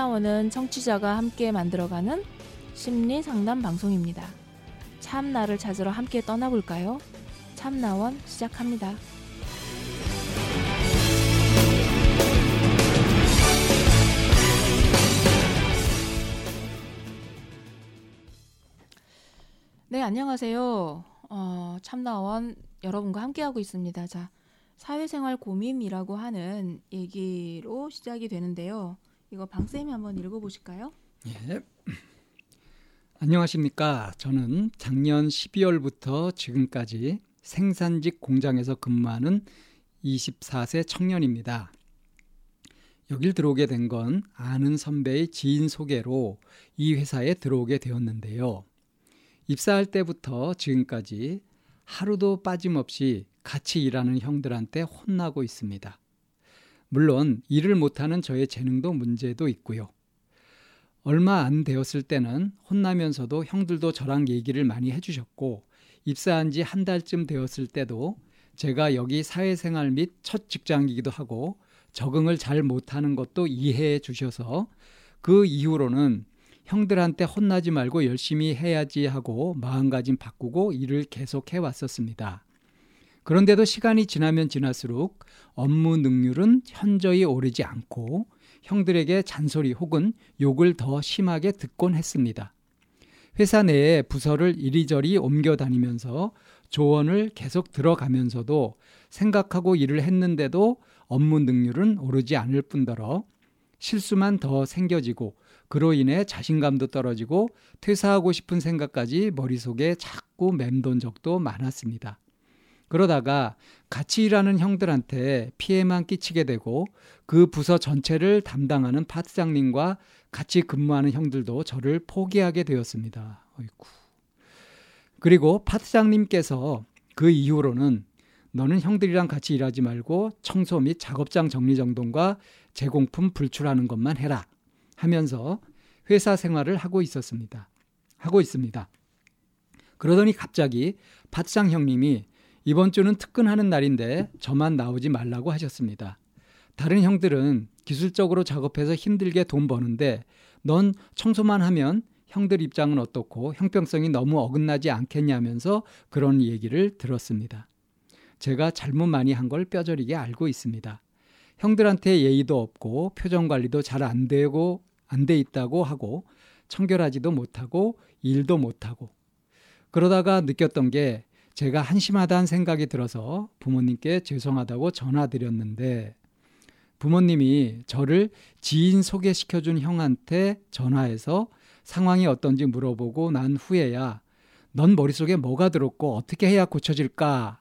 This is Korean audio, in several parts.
참나원은 청취자가 함께 만들어가는 심리 상담 방송입니다. 참나를 찾으러 함께 떠나볼까요? 참나원 시작합니다. 네, 안녕하세요. 어, 참나원 여러분과 함께하고 있습니다. 자, 사회생활 고민이라고 하는 얘기로 시작이 되는데요. 이거 방쌤이 한번 읽어보실까요? 예. 안녕하십니까. 저는 작년 12월부터 지금까지 생산직 공장에서 근무하는 24세 청년입니다. 여길 들어오게 된 건 아는 선배의 지인 소개로 이 회사에 들어오게 되었는데요. 입사할 때부터 지금까지 하루도 빠짐없이 같이 일하는 형들한테 혼나고 있습니다. 물론 일을 못하는 저의 재능도 문제도 있고요. 얼마 안 되었을 때는 혼나면서도 형들도 저랑 얘기를 많이 해주셨고 입사한 지 한 달쯤 되었을 때도 제가 여기 사회생활 및 첫 직장이기도 하고 적응을 잘 못하는 것도 이해해 주셔서 그 이후로는 형들한테 혼나지 말고 열심히 해야지 하고 마음가짐 바꾸고 일을 계속 해왔었습니다. 그런데도 시간이 지나면 지날수록 업무 능률은 현저히 오르지 않고 형들에게 잔소리 혹은 욕을 더 심하게 듣곤 했습니다. 회사 내에 부서를 이리저리 옮겨 다니면서 조언을 계속 들어가면서도 생각하고 일을 했는데도 업무 능률은 오르지 않을 뿐더러 실수만 더 생겨지고 그로 인해 자신감도 떨어지고 퇴사하고 싶은 생각까지 머릿속에 자꾸 맴돈 적도 많았습니다. 그러다가 같이 일하는 형들한테 피해만 끼치게 되고 그 부서 전체를 담당하는 파트장님과 같이 근무하는 형들도 저를 포기하게 되었습니다. 어이구. 그리고 파트장님께서 그 이후로는 너는 형들이랑 같이 일하지 말고 청소 및 작업장 정리 정돈과 제공품 불출하는 것만 해라 하면서 회사 생활을 하고 있었습니다. 하고 있습니다. 그러더니 갑자기 파트장 형님이 이번 주는 특근하는 날인데 저만 나오지 말라고 하셨습니다. 다른 형들은 기술적으로 작업해서 힘들게 돈 버는데 넌 청소만 하면 형들 입장은 어떻고 형평성이 너무 어긋나지 않겠냐면서 그런 얘기를 들었습니다. 제가 잘못 많이 한 걸 뼈저리게 알고 있습니다. 형들한테 예의도 없고 표정 관리도 잘 안 되고 안 돼 있다고 하고 청결하지도 못하고 일도 못하고 그러다가 느꼈던 게 제가 한심하다는 생각이 들어서 부모님께 죄송하다고 전화드렸는데 부모님이 저를 지인 소개시켜준 형한테 전화해서 상황이 어떤지 물어보고 난 후에야 넌 머릿속에 뭐가 들었고 어떻게 해야 고쳐질까?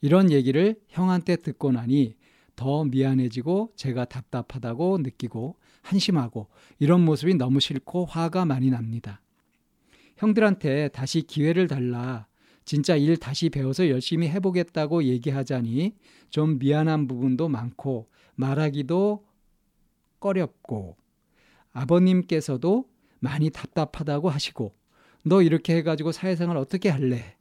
이런 얘기를 형한테 듣고 나니 더 미안해지고 제가 답답하다고 느끼고 한심하고 이런 모습이 너무 싫고 화가 많이 납니다. 형들한테 다시 기회를 달라 진짜 일 다시 배워서 열심히 해보겠다고 얘기하자니 좀 미안한 부분도 많고 말하기도 꺼렵고 아버님께서도 많이 답답하다고 하시고 너 이렇게 해가지고 사회생활 어떻게 할래?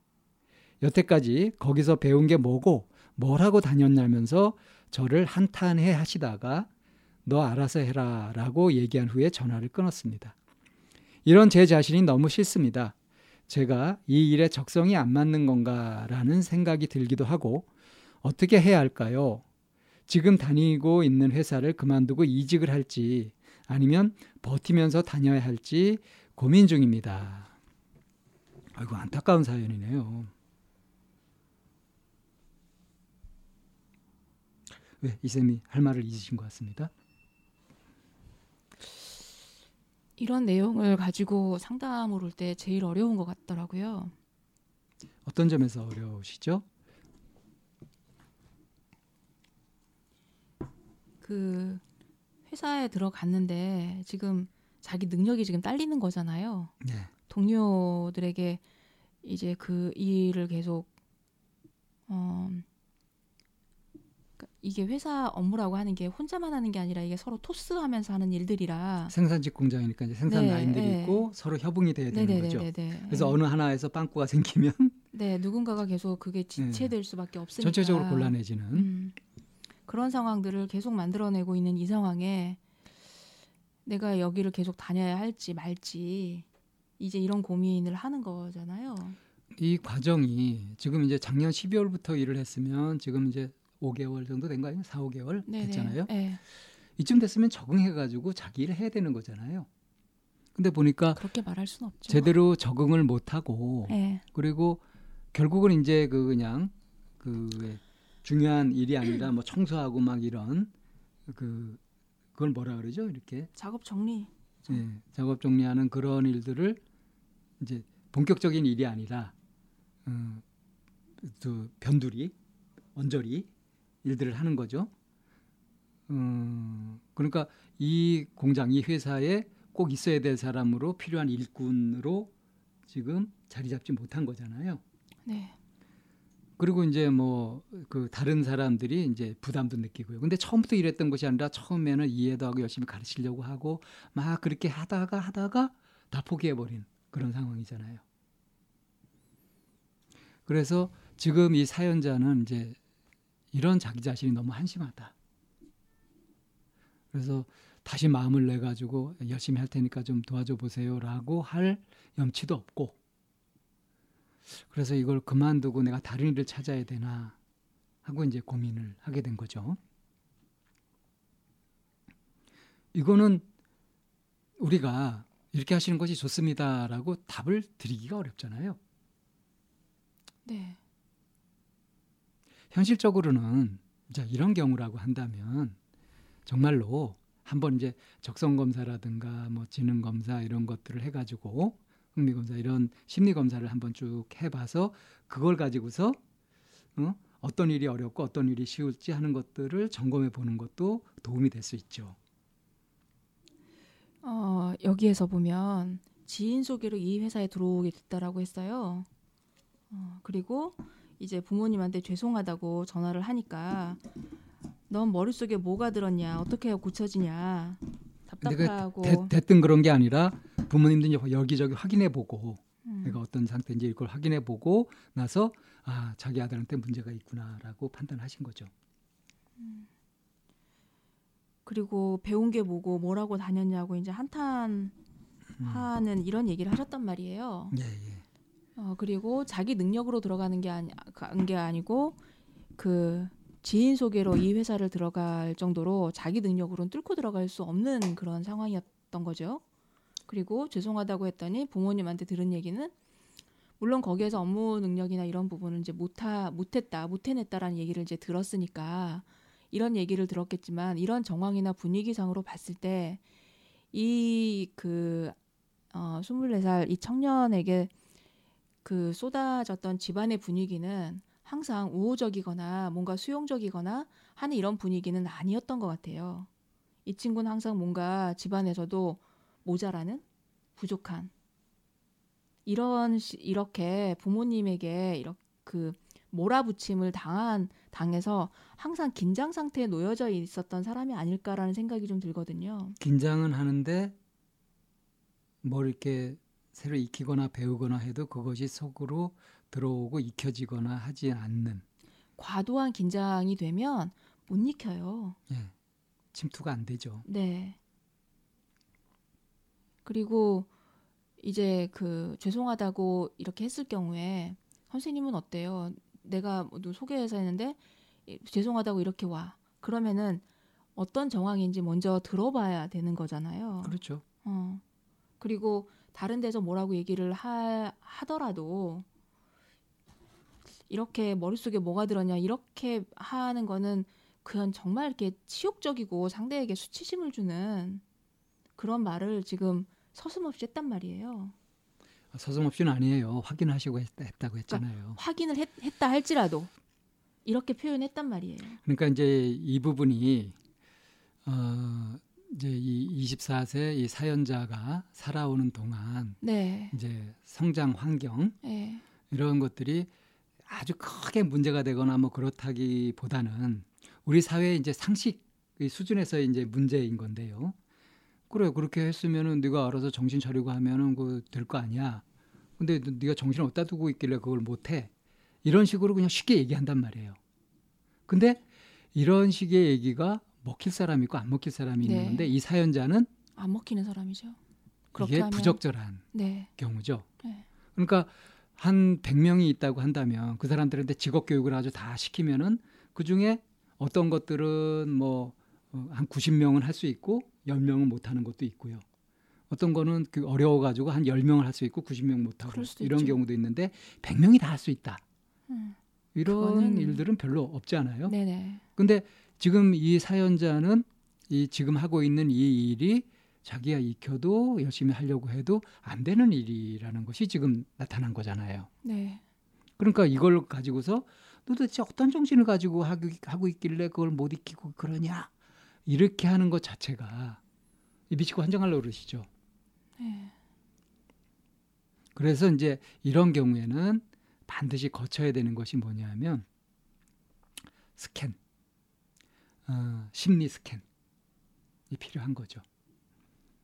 여태까지 거기서 배운 게 뭐고 뭘 하고 다녔냐면서 저를 한탄해 하시다가 너 알아서 해라 라고 얘기한 후에 전화를 끊었습니다. 이런 제 자신이 너무 싫습니다. 제가 이 일에 적성이 안 맞는 건가라는 생각이 들기도 하고 어떻게 해야 할까요? 지금 다니고 있는 회사를 그만두고 이직을 할지 아니면 버티면서 다녀야 할지 고민 중입니다. 아이고 안타까운 사연이네요. 왜 이쌤이 할 말을 잊으신 것 같습니다. 이런 내용을 가지고 상담을 올 때 제일 어려운 것 같더라고요. 어떤 점에서 어려우시죠? 그 회사에 들어갔는데 지금 자기 능력이 지금 딸리는 거잖아요. 네. 동료들에게 이제 그 일을 계속 어 이게 회사 업무라고 하는 게 혼자만 하는 게 아니라 이게 서로 토스하면서 하는 일들이라 생산직 공장이니까 이제 생산 네, 라인들이 네. 있고 서로 협응이 돼야 되는 거죠. 네네네네. 그래서 어느 하나에서 빵꾸가 생기면 네 누군가가 계속 그게 지체될 수밖에 없으니까 전체적으로 곤란해지는 음, 그런 상황들을 계속 만들어내고 있는 이 상황에 내가 여기를 계속 다녀야 할지 말지 이제 이런 고민을 하는 거잖아요. 이 과정이 지금 이제 작년 12월부터 일을 했으면 지금 이제 5개월 정도 된 거 아니에요? 4, 5개월 네네. 됐잖아요. 네. 이쯤 됐으면 적응해가지고 자기 일을 해야 되는 거잖아요. 근데 보니까 그렇게 말할 수는 없죠. 제대로 적응을 못하고 네. 그리고 결국은 이제 그 그냥 그왜 중요한 일이 아니라 뭐 청소하고 막 이런 그 그걸 뭐라 그러죠? 이렇게 작업 정리. 예, 작업 정리하는 그런 일들을 이제 본격적인 일이 아니라 어, 또 변두리, 언저리 일들을 하는 거죠. 음, 그러니까 이 공장, 이 회사에 꼭 있어야 될 사람으로 필요한 일꾼으로 지금 자리 잡지 못한 거잖아요. 네. 그리고 이제 뭐 그 다른 사람들이 이제 부담도 느끼고요. 근데 처음부터 이랬던 것이 아니라 처음에는 이해도 하고 열심히 가르치려고 하고 막 그렇게 하다가 하다가 다 포기해 버린 그런 상황이잖아요. 그래서 지금 이 사연자는 이제 이런 자기 자신이 너무 한심하다. 그래서 다시 마음을 내 가지고 열심히 할 테니까 좀 도와줘 보세요라고 할 염치도 없고 그래서 이걸 그만두고 내가 다른 일을 찾아야 되나 하고 이제 고민을 하게 된 거죠. 이거는 우리가 이렇게 하시는 것이 좋습니다라고 답을 드리기가 어렵잖아요. 네. 현실적으로는 자 이런 경우라고 한다면 정말로 한번 이제 적성 검사라든가 뭐 지능 검사 이런 것들을 해가지고 흥미 검사 이런 심리 검사를 한번 쭉 해봐서 그걸 가지고서 어? 어떤 일이 어렵고 어떤 일이 쉬울지 하는 것들을 점검해 보는 것도 도움이 될 수 있죠. 어, 여기에서 보면 지인 소개로 이 회사에 들어오게 됐다라고 했어요. 어, 그리고 이제 부모님한테 죄송하다고 전화를 하니까 넌 머릿속에 뭐가 들었냐 어떻게 해야 고쳐지냐 그 답답하고 대, 됐든 그런 게 아니라 부모님도 이제 여기저기 확인해 보고 음, 내가 어떤 상태인지 이걸 확인해 보고 나서 아 자기 아들한테 문제가 있구나라고 판단하신 거죠. 그리고 배운 게 뭐고 뭐라고 다녔냐고 이제 한탄하는 음. 이런 얘기를 하셨단 말이에요. 예, 예. 어, 그리고 자기 능력으로 들어가는 게 아니 간게 아니고 그 지인 소개로 이 회사를 들어갈 정도로 자기 능력으로는 뚫고 들어갈 수 없는 그런 상황이었던 거죠. 그리고 죄송하다고 했더니 부모님한테 들은 얘기는 물론 거기에서 업무 능력이나 이런 부분은 이제 못하 못했다 못해냈다라는 얘기를 이제 들었으니까 이런 얘기를 들었겠지만 이런 정황이나 분위기상으로 봤을 때 이 그 어, 24살 이 청년에게 그 쏟아졌던 집안의 분위기는 항상 우호적이거나 뭔가 수용적이거나 하는 이런 분위기는 아니었던 것 같아요. 이 친구는 항상 뭔가 집안에서도 모자라는 부족한 이런 시- 이렇게 부모님에게 이렇게 그 몰아붙임을 당한 당해서 항상 긴장 상태에 놓여져 있었던 사람이 아닐까라는 생각이 좀 들거든요. 긴장은 하는데 뭘 이렇게 새로 익히거나 배우거나 해도 그것이 속으로 들어오고 익혀지거나 하지 않는 과도한 긴장이 되면 못 익혀요. 예, 침투가 안 되죠. 네. 그리고 이제 그 죄송하다고 이렇게 했을 경우에 선생님은 어때요? 내가 뭐 소개해서 했는데 이- 죄송하다고 이렇게 와. 그러면은 어떤 정황인지 먼저 들어봐야 되는 거잖아요. 그렇죠. 어. 그리고 다른 데서 뭐라고 얘기를 하, 하더라도 이렇게 머릿속에 뭐가 들었냐 이렇게 하는 거는 그냥 정말 이렇게 치욕적이고 상대에게 수치심을 주는 그런 말을 지금 서슴없이 했단 말이에요. 서슴없이는 아니에요. 확인하시고 했다, 했다고 그러니까 했잖아요. 확인을 했, 했다 할지라도 이렇게 표현했단 말이에요. 그러니까 이제 이 부분이 어 이제 이 24세 이 사연자가 살아오는 동안 네. 이제 성장 환경 예. 이런 것들이 아주 크게 문제가 되거나 뭐 그렇다기보다는 우리 사회의 이제 상식 의 수준에서의 이제 문제인 건데요. 그래 그렇게 했으면은 네가 알아서 정신 차리고 하면은 그 될 거 아니야. 근데 너- 네가 정신을 어디다 두고 있길래 그걸 못 해. 이런 식으로 그냥 쉽게 얘기한단 말이에요. 근데 이런 식의 얘기가 먹힐 사람이 있고 안 먹힐 사람이 있는 네. 건데 이 사연자는 안 먹히는 사람이죠. 이게 하면, 부적절한 네. 경우죠. 네. 그러니까 한 100명이 있다고 한다면 그 사람들한테 직업 교육을 아주 다 시키면은 그 중에 어떤 것들은 뭐한 어, 90명은 할 수 있고 10명은 못 하는 것도 있고요. 어떤 거는 그 어려워 가지고 한 10명을 할 수 있고 90명 못 하고 이런 있죠. 경우도 있는데 100명이 다 할 수 있다. 음, 이런 그거는... 일들은 별로 없지 않아요? 네네. 근데 지금 이 사연자는 이 지금 하고 있는 이 일이 자기가 익혀도 열심히 하려고 해도 안 되는 일이라는 것이 지금 나타난 거잖아요. 네. 그러니까 이걸 가지고서 도대체 어떤 정신을 가지고 하고, 하고 있길래 그걸 못 익히고 그러냐 이렇게 하는 것 자체가 미치고 환장하려고 그러시죠. 네. 그래서 이제 이런 경우에는 반드시 거쳐야 되는 것이 뭐냐면 스캔, 어, 심리 스캔이 필요한 거죠.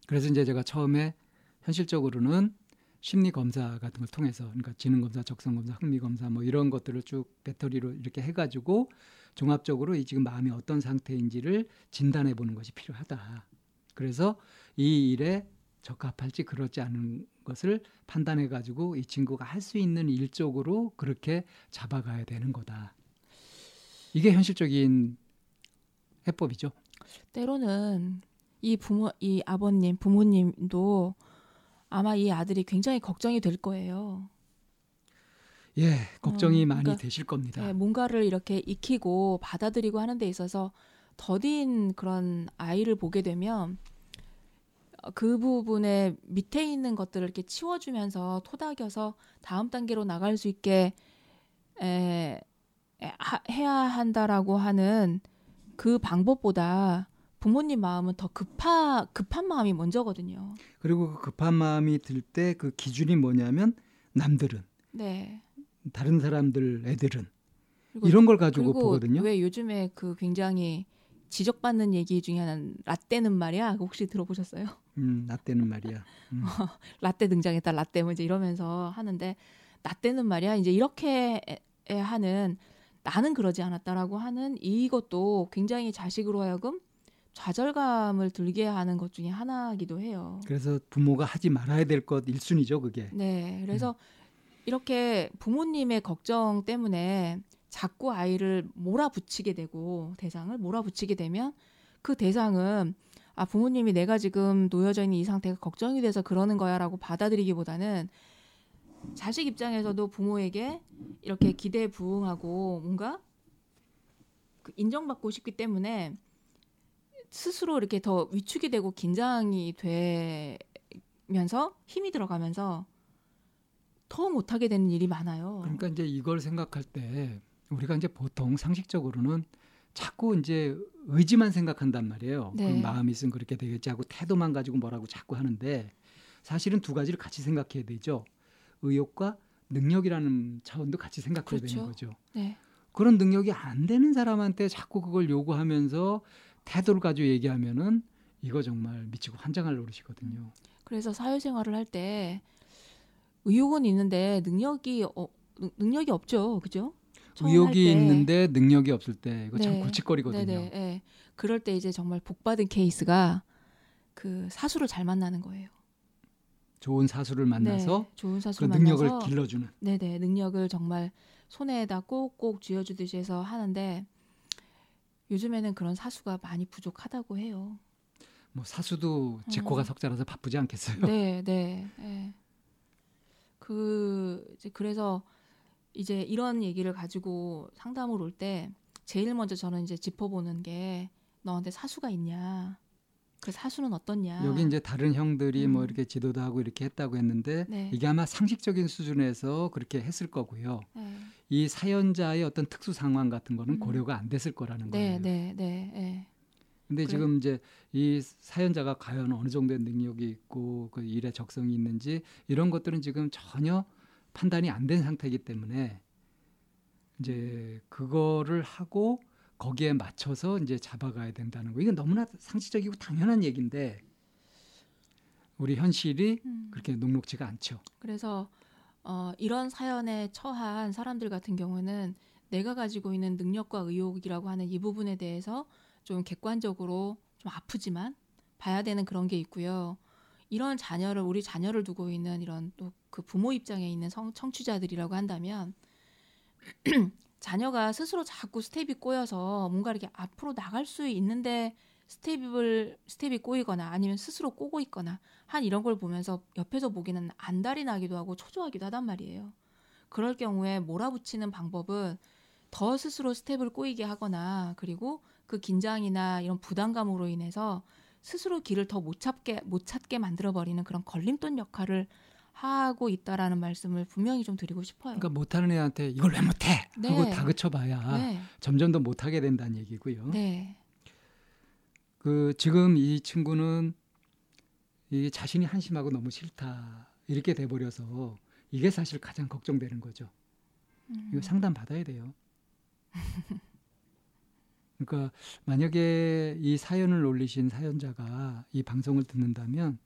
그래서 이제 제가 처음에 현실적으로는 심리 검사 같은 걸 통해서 그러니까 지능 검사, 적성 검사, 흥미 검사 뭐 이런 것들을 쭉 배터리로 이렇게 해 가지고 종합적으로 이 지금 마음이 어떤 상태인지를 진단해 보는 것이 필요하다. 그래서 이 일에 적합할지 그렇지 않은 것을 판단해 가지고 이 친구가 할 수 있는 일 쪽으로 그렇게 잡아가야 되는 거다. 이게 현실적인 해법이죠. 때로는 이 부모, 이 아버님, 부모님도 아마 이 아들이 굉장히 걱정이 될 거예요. 예, 걱정이 어, 많이 그러니까, 되실 겁니다. 예, 뭔가를 이렇게 익히고 받아들이고 하는 데 있어서 더딘 그런 아이를 보게 되면 그 부분에 밑에 있는 것들을 이렇게 치워주면서 토닥여서 다음 단계로 나갈 수 있게 에, 에, 하, 해야 한다라고 하는 그 방법보다 부모님 마음은 더 급하 급한 마음이 먼저거든요. 그리고 그 급한 마음이 들 때 그 기준이 뭐냐면 남들은 네. 다른 사람들 애들은 이런 걸 가지고 보거든요. 왜 요즘에 그 굉장히 지적받는 얘기 중에 하나는 라떼는 말이야. 혹시 들어보셨어요? 음, 라떼는 말이야. 음. 라떼 등장했다. 라떼 뭐 이제 이러면서 하는데 라떼는 말이야. 이제 이렇게 하는 나는 그러지 않았다라고 하는 이것도 굉장히 자식으로 하여금 좌절감을 들게 하는 것 중에 하나이기도 해요. 그래서 부모가 하지 말아야 될 것 일순이죠, 그게. 네. 그래서 음. 이렇게 부모님의 걱정 때문에 자꾸 아이를 몰아붙이게 되고 대상을 몰아붙이게 되면 그 대상은 아 부모님이 내가 지금 놓여져 있는 이 상태가 걱정이 돼서 그러는 거야라고 받아들이기보다는 자식 입장에서도 부모에게 이렇게 기대에 부응하고 뭔가 그 인정받고 싶기 때문에 스스로 이렇게 더 위축이 되고 긴장이 되면서 힘이 들어가면서 더 못하게 되는 일이 많아요. 그러니까 이제 이걸 생각할 때 우리가 이제 보통 상식적으로는 자꾸 이제 의지만 생각한단 말이에요. 네. 그 마음이 있으면 그렇게 되겠지 하고 태도만 가지고 뭐라고 자꾸 하는데 사실은 두 가지를 같이 생각해야 되죠. 의욕과 능력이라는 차원도 같이 생각해야 그렇죠. 되는 거죠. 네. 그런 능력이 안 되는 사람한테 자꾸 그걸 요구하면서 태도를 가지고 얘기하면은 이거 정말 미치고 환장할 노릇이거든요. 그래서 사회생활을 할 때 의욕은 있는데 능력이 어, 능력이 없죠, 그죠? 의욕이 있는데 능력이 없을 때 이거 네. 참 골칫거리거든요. 네네, 네. 그럴 때 이제 정말 복 받은 케이스가 그 사수를 잘 만나는 거예요. 좋은 사수를 만나서 네, 좋은 사수를 그 능력을 만나서, 길러주는. 네네 능력을 정말 손에다 꼭꼭 쥐어주듯이 해서 하는데 요즘에는 그런 사수가 많이 부족하다고 해요. 뭐 사수도 직코가 어. 석자라서 바쁘지 않겠어요? 네, 네. 네. 그 이제 그래서 이제 이런 얘기를 가지고 상담을 올 때 제일 먼저 저는 이제 짚어보는 게 너한테 사수가 있냐? 그 사수는 어떻냐? 여기 이제 다른 형들이 뭐 음. 뭐 이렇게 지도도 하고 이렇게 했다고 했는데 네. 이게 아마 상식적인 수준에서 그렇게 했을 거고요. 네. 이 사연자의 어떤 특수 상황 같은 거는 음. 고려가 안 됐을 거라는 네, 거예요. 네, 네, 네. 근데 그래. 지금 이제 이 사연자가 과연 어느 정도의 능력이 있고 그 일에 적성이 있는지 이런 것들은 지금 전혀 판단이 안 된 상태이기 때문에 이제 그거를 하고 거기에 맞춰서 이제 잡아가야 된다는 거. 이건 너무나 상식적이고 당연한 얘기인데 우리 현실이 음. 그렇게 녹록지가 않죠. 그래서 어, 이런 사연에 처한 사람들 같은 경우는 내가 가지고 있는 능력과 의욕이라고 하는 이 부분에 대해서 좀 객관적으로 좀 아프지만 봐야 되는 그런 게 있고요. 이런 자녀를 우리 자녀를 두고 있는 이런 또 그 부모 입장에 있는 성, 청취자들이라고 한다면 자녀가 스스로 자꾸 스텝이 꼬여서 뭔가 이렇게 앞으로 나갈 수 있는데 스텝을 스텝이 꼬이거나 아니면 스스로 꼬고 있거나 한 이런 걸 보면서 옆에서 보기는 안달이 나기도 하고 초조하기도 하단 말이에요. 그럴 경우에 몰아붙이는 방법은 더 스스로 스텝을 꼬이게 하거나 그리고 그 긴장이나 이런 부담감으로 인해서 스스로 길을 더 못 찾게 못 찾게 만들어 버리는 그런 걸림돌 역할을 하고 있다라는 말씀을 분명히 좀 드리고 싶어요. 그러니까 못하는 애한테 이걸 왜 못해 네. 하고 다그쳐봐야 네. 점점 더 못하게 된다는 얘기고요. 네. 그 지금 이 친구는 이 자신이 한심하고 너무 싫다 이렇게 돼버려서 이게 사실 가장 걱정되는 거죠. 음. 이거 상담 받아야 돼요. 그러니까 만약에 이 사연을 올리신 사연자가 이 방송을 듣는다면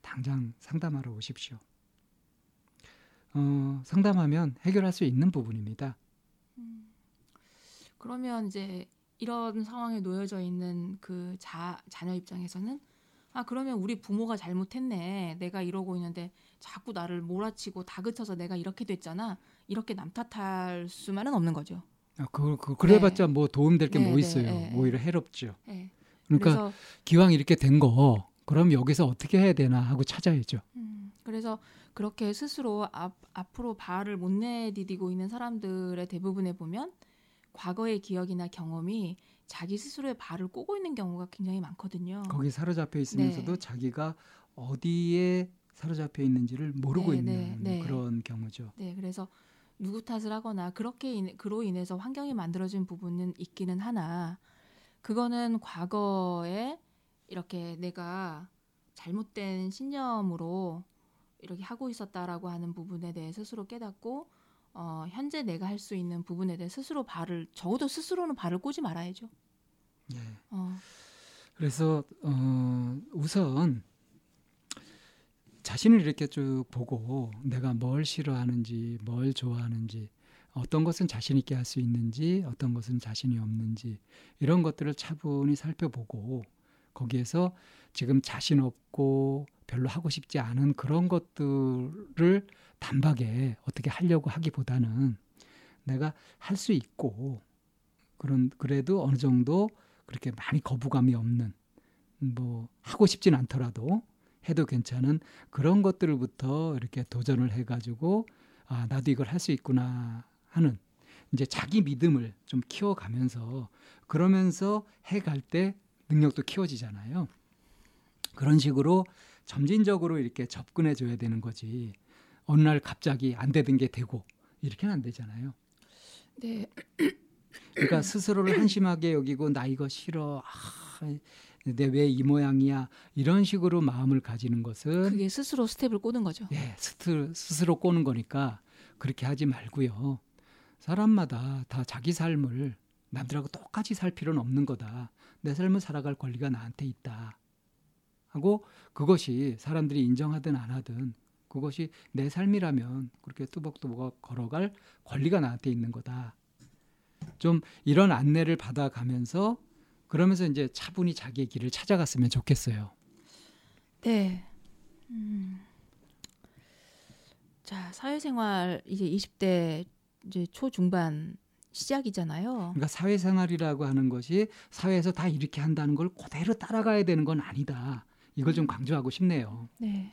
당장 상담하러 오십시오. 어, 상담하면 해결할 수 있는 부분입니다. 그러면 이제 이런 상황에 놓여져 있는 그 자, 자녀 입장에서는 아 그러면 우리 부모가 잘못했네 내가 이러고 있는데 자꾸 나를 몰아치고 다그쳐서 내가 이렇게 됐잖아 이렇게 남 탓할 수만은 없는 거죠. 아, 그, 그, 그래봤자 뭐 도움될 게뭐 네, 네, 있어요. 네, 오히려 해롭죠. 네. 그러니까 기왕 이렇게 된 거, 그럼 여기서 어떻게 해야 되나 하고 찾아야죠. 음, 그래서 그렇게 스스로 앞, 앞으로 발을 못 내디디고 있는 사람들의 대부분에 보면 과거의 기억이나 경험이 자기 스스로의 발을 꼬고 있는 경우가 굉장히 많거든요. 거기 사로잡혀 있으면서도 네. 자기가 어디에 사로잡혀 있는지를 모르고 네, 있는 네, 네. 그런 경우죠. 네, 그래서 누구 탓을 하거나 그렇게 인, 그로 인해서 환경이 만들어진 부분은 있기는 하나 그거는 과거에 이렇게 내가 잘못된 신념으로 이렇게 하고 있었다라고 하는 부분에 대해 스스로 깨닫고 어, 현재 내가 할 수 있는 부분에 대해 스스로 발을 적어도 스스로는 발을 꼬지 말아야죠. 네. 어, 그래서 어, 우선 자신을 이렇게 쭉 보고 내가 뭘 싫어하는지, 뭘 좋아하는지, 어떤 것은 자신 있게 할 수 있는지, 어떤 것은 자신이 없는지 이런 것들을 차분히 살펴보고 거기에서 지금 자신 없고 별로 하고 싶지 않은 그런 것들을 단박에 어떻게 하려고 하기보다는 내가 할 수 있고 그런 그래도 어느 정도 그렇게 많이 거부감이 없는 뭐 하고 싶진 않더라도 해도 괜찮은 그런 것들부터 이렇게 도전을 해가지고 아 나도 이걸 할 수 있구나 하는 이제 자기 믿음을 좀 키워가면서 그러면서 해갈 때 능력도 키워지잖아요. 그런 식으로 점진적으로 이렇게 접근해 줘야 되는 거지. 어느 날 갑자기 안 되던 게 되고 이렇게는 안 되잖아요. 네, 그러니까 스스로를 한심하게 여기고 나 이거 싫어. 아, 내왜 이 모양이야. 이런 식으로 마음을 가지는 것은 그게 스스로 스텝을 꼬는 거죠. 예, 스트, 스스로 꼬는 거니까 그렇게 하지 말고요. 사람마다 다 자기 삶을 남들하고 똑같이 살 필요는 없는 거다. 내 삶을 살아갈 권리가 나한테 있다. 하고 그것이 사람들이 인정하든 안 하든 그것이 내 삶이라면 그렇게 뚜벅뚜벅 걸어갈 권리가 나한테 있는 거다. 좀 이런 안내를 받아가면서 그러면서 이제 차분히 자기의 길을 찾아갔으면 좋겠어요. 네. 음. 자, 사회생활 이제 20대 이제 초중반 시작이잖아요. 그러니까 사회생활이라고 하는 것이 사회에서 다 이렇게 한다는 걸 그대로 따라가야 되는 건 아니다. 이걸 좀 강조하고 싶네요. 네.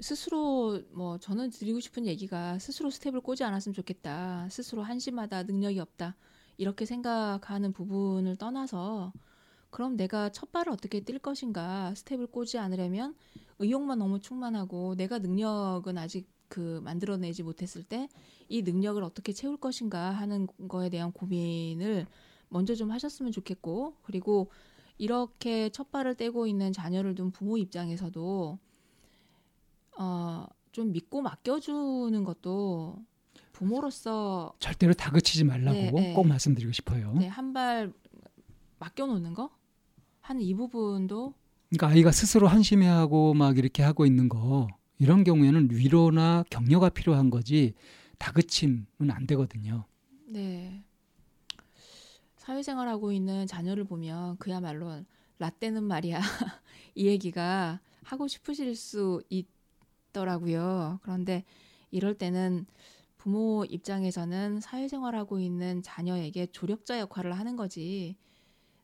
스스로 뭐 저는 드리고 싶은 얘기가 스스로 스텝을 꼬지 않았으면 좋겠다. 스스로 한심하다, 능력이 없다. 이렇게 생각하는 부분을 떠나서 그럼 내가 첫 발을 어떻게 뛸 것인가? 스텝을 꼬지 않으려면 의욕만 너무 충만하고 내가 능력은 아직 그 만들어내지 못했을 때 이 능력을 어떻게 채울 것인가 하는 거에 대한 고민을 먼저 좀 하셨으면 좋겠고 그리고 이렇게 첫 발을 떼고 있는 자녀를 둔 부모 입장에서도 어, 좀 믿고 맡겨주는 것도 부모로서 절대로 다그치지 말라고 네, 네. 꼭 말씀드리고 싶어요. 네, 한 발 맡겨놓는 거 하는 이 부분도 그러니까 아이가 스스로 한심해하고 막 이렇게 하고 있는 거 이런 경우에는 위로나 격려가 필요한 거지 다그침은 안 되거든요. 네 사회생활하고 있는 자녀를 보면 그야말로 라떼는 말이야. 이 얘기가 하고 싶으실 수 있더라고요. 그런데 이럴 때는 부모 입장에서는 사회생활하고 있는 자녀에게 조력자 역할을 하는 거지.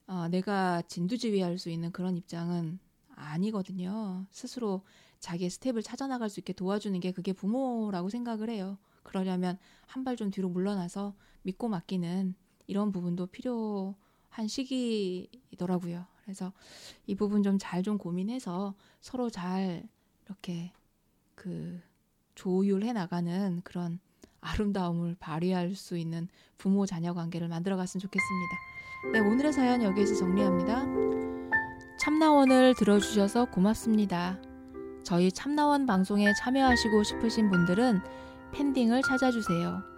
어, 내가 진두지휘할 수 있는 그런 입장은 아니거든요. 스스로 자기의 스텝을 찾아나갈 수 있게 도와주는 게 그게 부모라고 생각을 해요. 그러려면 한 발 좀 뒤로 물러나서 믿고 맡기는 이런 부분도 필요한 시기이더라고요. 그래서 이 부분 좀 잘좀 좀 고민해서 서로 잘 이렇게 그 조율해 나가는 그런 아름다움을 발휘할 수 있는 부모 자녀 관계를 만들어 갔으면 좋겠습니다. 네, 오늘의 사연 여기에서 정리합니다. 참나원을 들어주셔서 고맙습니다. 저희 참나원 방송에 참여하시고 싶으신 분들은 팬딩을 찾아주세요.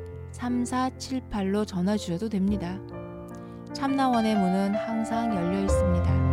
02-763-3478로 전화 주셔도 됩니다. 참나원의 문은 항상 열려 있습니다.